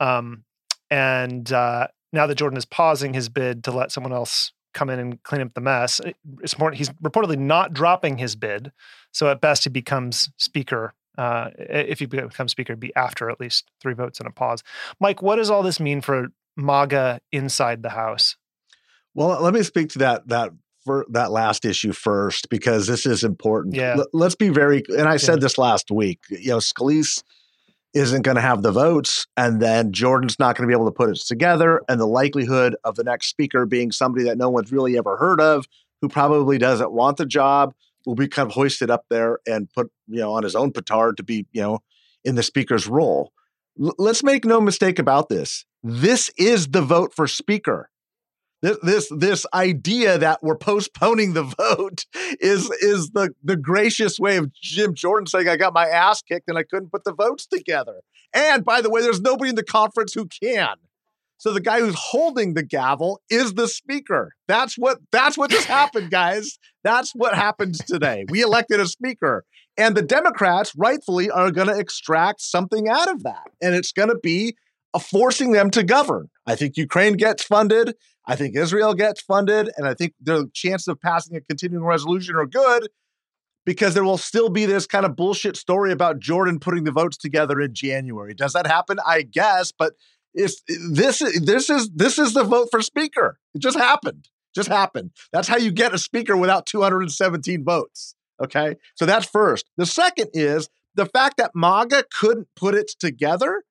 Um, and uh, now that Jordan is pausing his bid to let someone else come in and clean up the mess, it's more, he's reportedly not dropping his bid. So at best, he becomes Speaker uh, if you become speaker, be after at least three votes and a pause. Mike, what does all this mean for MAGA inside the House? Well, let me speak to that that for that last issue first because this is important. Yeah. L- let's be very. And I yeah. said this last week. You know, Scalise isn't going to have the votes, and then Jordan's not going to be able to put it together, and the likelihood of the next speaker being somebody that no one's really ever heard of, who probably doesn't want the job, will be kind of hoisted up there and put, you know, on his own petard to be, you know, in the speaker's role. L- let's make no mistake about this. This is the vote for speaker. This, this this idea that we're postponing the [laughs] vote is is the the gracious way of Jim Jordan saying I got my ass kicked and I couldn't put the votes together. And by the way, there's nobody in the conference who can. So the guy who's holding the gavel is the speaker. That's what that's what just [laughs] happened, guys. That's what happened today. We elected a speaker. And the Democrats rightfully are going to extract something out of that. And it's going to be forcing them to govern. I think Ukraine gets funded. I think Israel gets funded. And I think the chances of passing a continuing resolution are good because there will still be this kind of bullshit story about Jordan putting the votes together in January. Does that happen? I guess, but it's this this is this is the vote for speaker. It just happened. Just happened. That's how you get a speaker without 217 votes. Okay? So that's first. The second is the fact that MAGA couldn't put it together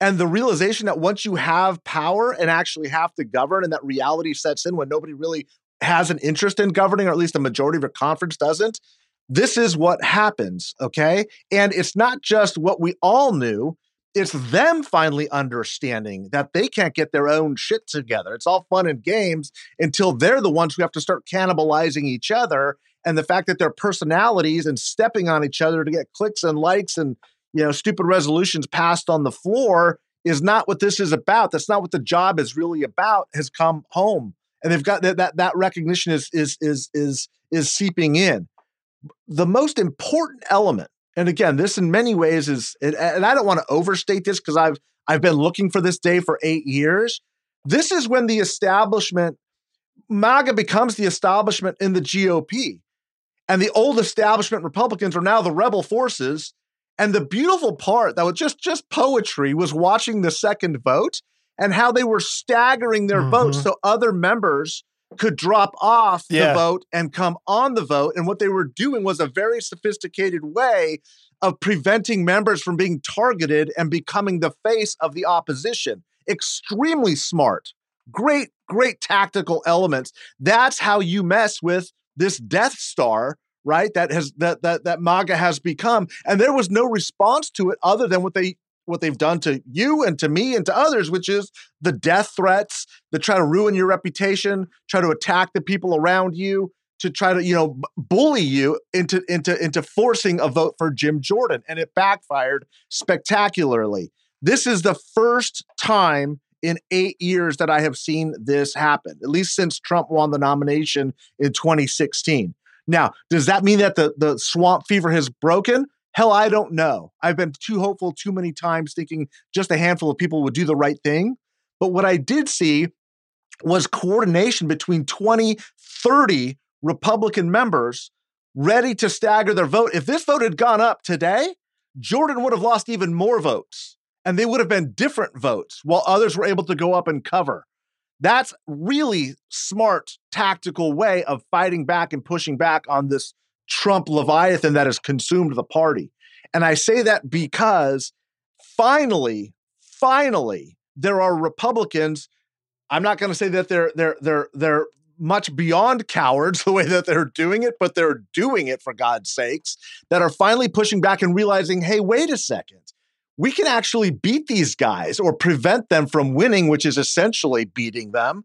and the realization that once you have power and actually have to govern and that reality sets in when nobody really has an interest in governing or at least a majority of your conference doesn't this is what happens, okay? And it's not just what we all knew, it's them finally understanding that they can't get their own shit together. It's all fun and games until they're the ones who have to start cannibalizing each other. And the fact that their personalities and stepping on each other to get clicks and likes and you know stupid resolutions passed on the floor is not what this is about. That's not what the job is really about. Has come home, and they've got that that, that recognition is is is is is seeping in the most important element, and again, this in many ways is, and I don't want to overstate this because I've I've been looking for this day for eight years. This is when the establishment, MAGA becomes the establishment in the GOP. And the old establishment Republicans are now the rebel forces. And the beautiful part that was just just poetry was watching the second vote and how they were staggering their mm-hmm. votes so other members could drop off yeah. the vote and come on the vote. And what they were doing was a very sophisticated way of preventing members from being targeted and becoming the face of the opposition. Extremely smart. Great, great tactical elements. That's how you mess with this Death Star, right? That has that that that MAGA has become. And there was no response to it other than what they what they've done to you and to me and to others, which is the death threats that try to ruin your reputation, try to attack the people around you, to try to you know bully you into into into forcing a vote for Jim Jordan, and it backfired spectacularly. This is the first time in eight years that I have seen this happen, at least since Trump won the nomination in 2016. Now, does that mean that the, the swamp fever has broken? Hell, I don't know. I've been too hopeful too many times, thinking just a handful of people would do the right thing. But what I did see was coordination between 20, 30 Republican members ready to stagger their vote. If this vote had gone up today, Jordan would have lost even more votes and they would have been different votes while others were able to go up and cover. That's really smart tactical way of fighting back and pushing back on this Trump Leviathan that has consumed the party. And I say that because finally, finally, there are Republicans. I'm not going to say that they're they're they're they're much beyond cowards [laughs] the way that they're doing it, but they're doing it for God's sakes, that are finally pushing back and realizing, hey, wait a second. We can actually beat these guys or prevent them from winning, which is essentially beating them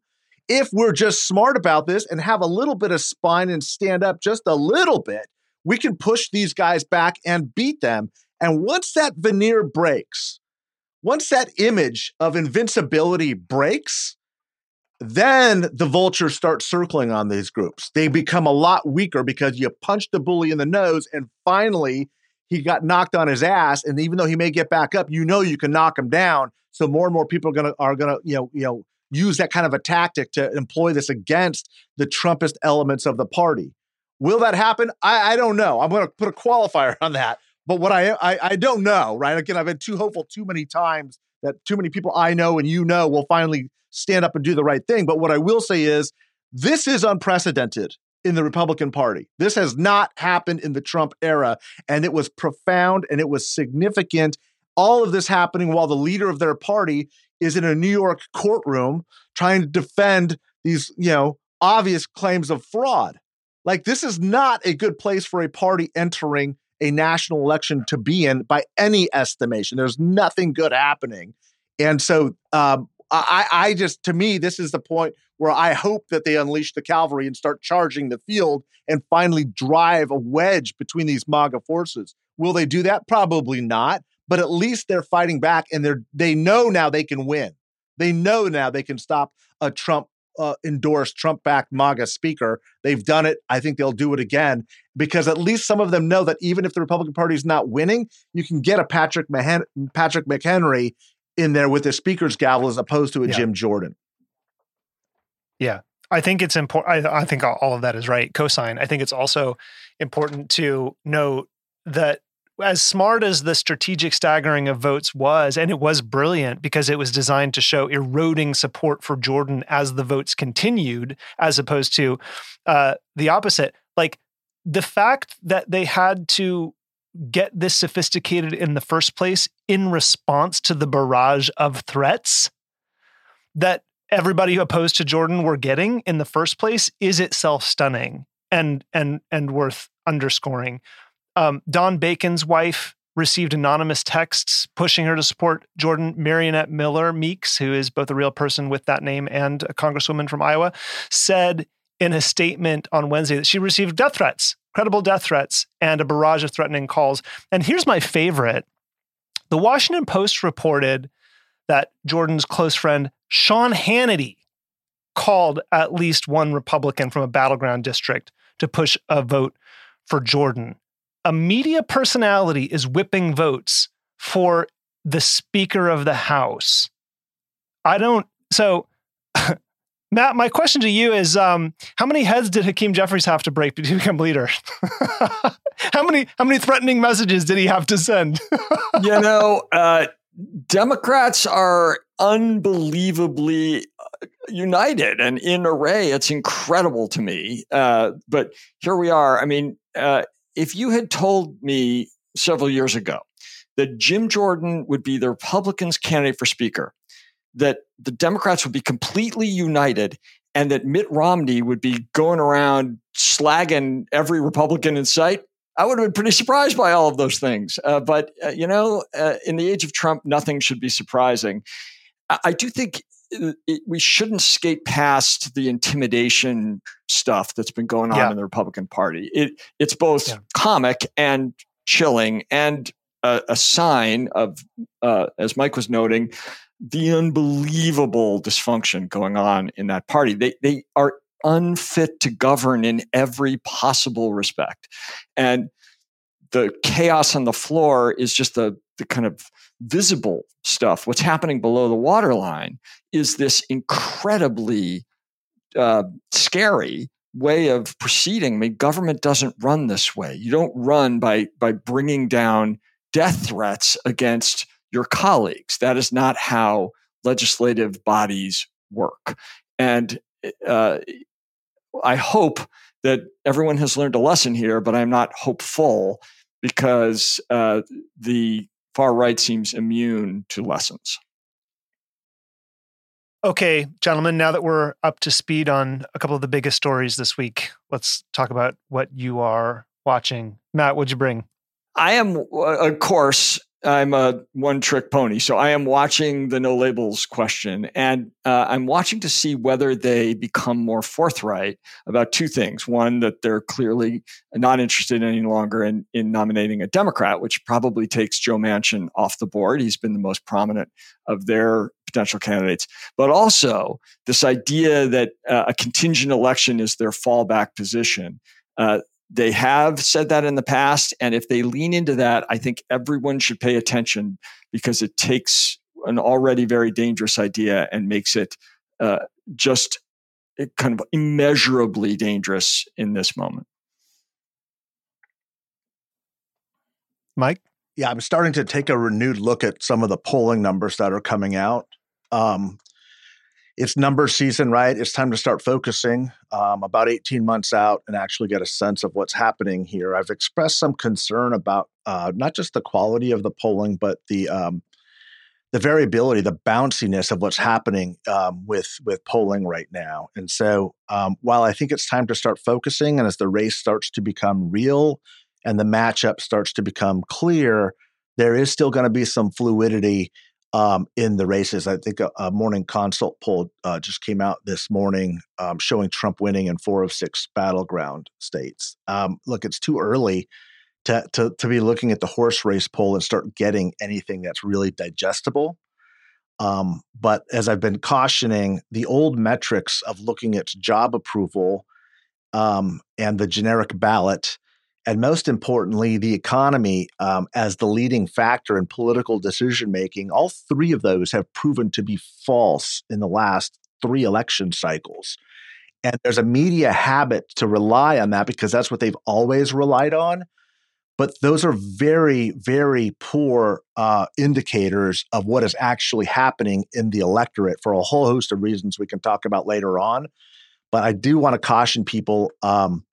if we're just smart about this and have a little bit of spine and stand up just a little bit, we can push these guys back and beat them. And once that veneer breaks, once that image of invincibility breaks, then the vultures start circling on these groups. They become a lot weaker because you punch the bully in the nose and finally he got knocked on his ass. And even though he may get back up, you know you can knock him down. So more and more people are gonna are gonna, you know, you know, use that kind of a tactic to employ this against the Trumpist elements of the party. Will that happen? I, I don't know. I'm going to put a qualifier [laughs] on that. But what I, I I don't know, right? Again, I've been too hopeful too many times that too many people I know and you know will finally stand up and do the right thing. But what I will say is this is unprecedented in the Republican Party. This has not happened in the Trump era. And it was profound and it was significant. All of this happening while the leader of their party is in a New York courtroom trying to defend these, you know, obvious claims of fraud. Like this is not a good place for a party entering a national election to be in by any estimation. There's nothing good happening. And so um, I, I just, to me, this is the point where I hope that they unleash the cavalry and start charging the field and finally drive a wedge between these MAGA forces. Will they do that? Probably not but at least they're fighting back and they're they know now they can win. They know now they can stop a Trump uh, endorsed Trump backed MAGA speaker. They've done it. I think they'll do it again because at least some of them know that even if the Republican Party is not winning, you can get a Patrick Patrick McHenry in there with the speaker's gavel as opposed to a Yeah. Jim Jordan. Yeah. I think it's important. I, I think all of that is right. Cosign. I think it's also important to note that as smart as the strategic staggering of votes was, and it was brilliant because it was designed to show eroding support for Jordan as the votes continued, as opposed to uh, the opposite. Like the fact that they had to get this sophisticated in the first place in response to the barrage of threats that everybody opposed to Jordan were getting in the first place is itself stunning and and and worth underscoring. Um, Don Bacon's wife received anonymous texts pushing her to support Jordan. Mariannette Miller Meeks, who is both a real person with that name and a congresswoman from Iowa, said in a statement on Wednesday that she received death threats, credible death threats, and a barrage of threatening calls. And here's my favorite: the Washington Post reported that Jordan's close friend Sean Hannity called at least one Republican from a battleground district to push a vote for Jordan. A media personality is whipping votes for the Speaker of the House. I don't. So, [laughs] Matt, my question to you is: um, How many heads did Hakeem Jeffries have to break to become leader? [laughs] how many? How many threatening messages did he have to send? [laughs] you know, uh, Democrats are unbelievably uh, united and in array. It's incredible to me. Uh, but here we are. I mean, uh, if you had told me several years ago that Jim Jordan would be the Republicans' candidate for Speaker, that the Democrats would be completely united, and that Mitt Romney would be going around slagging every Republican in sight, I would have been pretty surprised by all of those things. Uh, but, uh, you know, uh, in the age of Trump, nothing should be surprising. I, I do think it, we shouldn't skate past the intimidation stuff that's been going on Yeah. in the Republican Party. It, it's both Yeah. comic and chilling and a, a sign of, uh, as Mike was noting, the unbelievable dysfunction going on in that party. They, they are unfit to govern in every possible respect. And the chaos on the floor is just the, the kind of visible stuff. What's happening below the waterline is this incredibly uh, scary way of proceeding. I mean, government doesn't run this way. You don't run by by bringing down death threats against your colleagues. That is not how legislative bodies work. And uh, I hope that everyone has learned a lesson here, but I'm not hopeful because uh, the far right seems immune to lessons. Okay, gentlemen, now that we're up to speed on a couple of the biggest stories this week, let's talk about what you are watching. Matt, what'd you bring? I am, uh, of course, I'm a one trick pony. So I am watching the no labels question and uh, I'm watching to see whether they become more forthright about two things. One, that they're clearly not interested any longer in, in nominating a Democrat, which probably takes Joe Manchin off the board. He's been the most prominent of their potential candidates. But also this idea that uh, a contingent election is their fallback position. Uh, they have said that in the past. And if they lean into that, I think everyone should pay attention because it takes an already very dangerous idea and makes it uh, just kind of immeasurably dangerous in this moment. Mike? Yeah, I'm starting to take a renewed look at some of the polling numbers that are coming out. Um, it's number season, right? It's time to start focusing um, about 18 months out and actually get a sense of what's happening here. I've expressed some concern about uh, not just the quality of the polling, but the um, the variability, the bounciness of what's happening um, with with polling right now. And so, um, while I think it's time to start focusing, and as the race starts to become real and the matchup starts to become clear, there is still going to be some fluidity um, in the races. I think a, a morning consult poll uh, just came out this morning um, showing Trump winning in four of six battleground states. Um, look, it's too early to, to, to be looking at the horse race poll and start getting anything that's really digestible. Um, but as I've been cautioning, the old metrics of looking at job approval um, and the generic ballot and most importantly, the economy um, as the leading factor in political decision making. All three of those have proven to be false in the last three election cycles. And there's a media habit to rely on that because that's what they've always relied on. But those are very, very poor uh, indicators of what is actually happening in the electorate for a whole host of reasons we can talk about later on. But I do want to caution people um,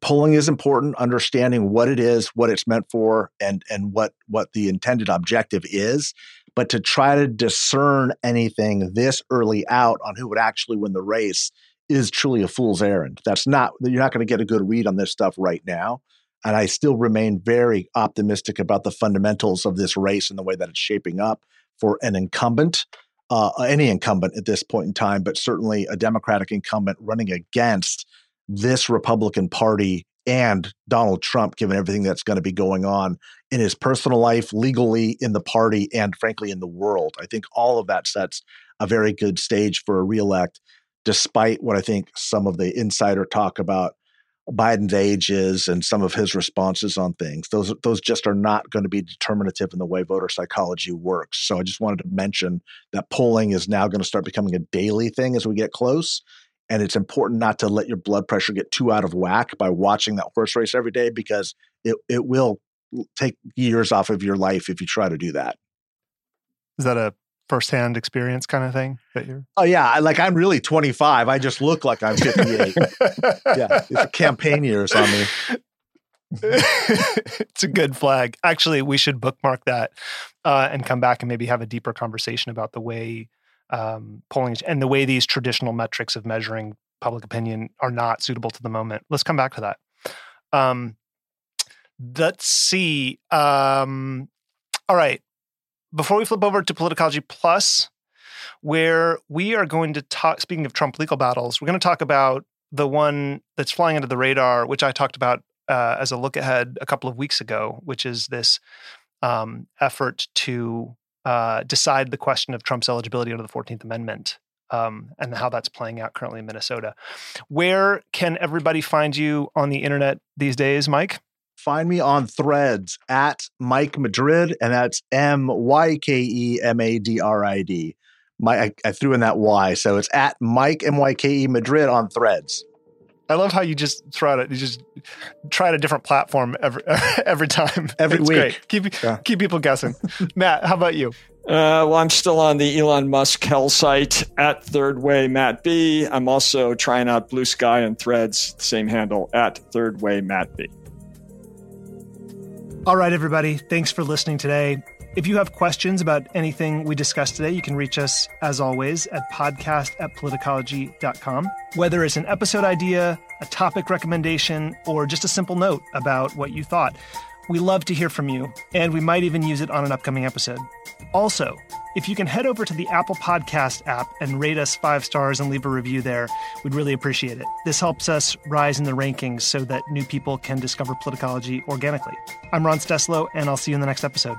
polling is important understanding what it is what it's meant for and and what what the intended objective is. But to try to discern anything this early out on who would actually win the race is truly a fool's errand. That's not you're not going to get a good read on this stuff right now. And i still remain very optimistic about the fundamentals of this race and the way that it's shaping up for an incumbent uh, any incumbent at this point in time but certainly a democratic incumbent running against this Republican Party and Donald Trump, given everything that's going to be going on in his personal life, legally, in the party, and frankly, in the world. I think all of that sets a very good stage for a reelect, despite what I think some of the insider talk about Biden's age is and some of his responses on things. Those those just are not going to be determinative in the way voter psychology works. So I just wanted to mention that polling is now going to start becoming a daily thing as we get close. And it's important not to let your blood pressure get too out of whack by watching that horse race every day because it, it will take years off of your life if you try to do that. Is that a firsthand experience kind of thing that you're Oh yeah, like I'm really 25. I just look like I'm 58. yeah, it's a campaign years on me. [laughs] it's a good flag. Actually, we should bookmark that uh, and come back and maybe have a deeper conversation about the way um, polling and the way these traditional metrics of measuring public opinion are not suitable to the moment. Let's come back to that. Um, let's see. Um, all right. Before we flip over to Politicology Plus, where we are going to talk, speaking of Trump legal battles, we're going to talk about the one that's flying under the radar, which I talked about uh, as a look ahead a couple of weeks ago, which is this um, effort to uh, decide the question of Trump's eligibility under the 14th Amendment um, and how that's playing out currently in Minnesota. Where can everybody find you on the internet these days, Mike? Find me on threads at Mike Madrid, and that's M Y K E M A D R I D. My, I, I threw in that Y, so it's at Mike M Y K E Madrid on threads. I love how you just throw it. You just try a different platform every [laughs] every time. Every it's week. Great. Keep yeah. keep people guessing. [laughs] Matt, how about you? Uh, well, I'm still on the Elon Musk hell site at Third Way Matt B. I'm also trying out Bluesky and Threads, same handle at Third Way Matt B. All right, everybody. Thanks for listening today. If you have questions about anything we discussed today, you can reach us, as always, at podcast at politicology.com. Whether it's an episode idea, a topic recommendation, or just a simple note about what you thought, we love to hear from you, and we might even use it on an upcoming episode. Also, if you can head over to the Apple Podcast app and rate us five stars and leave a review there, we'd really appreciate it. This helps us rise in the rankings so that new people can discover politicology organically. I'm Ron Steslow, and I'll see you in the next episode.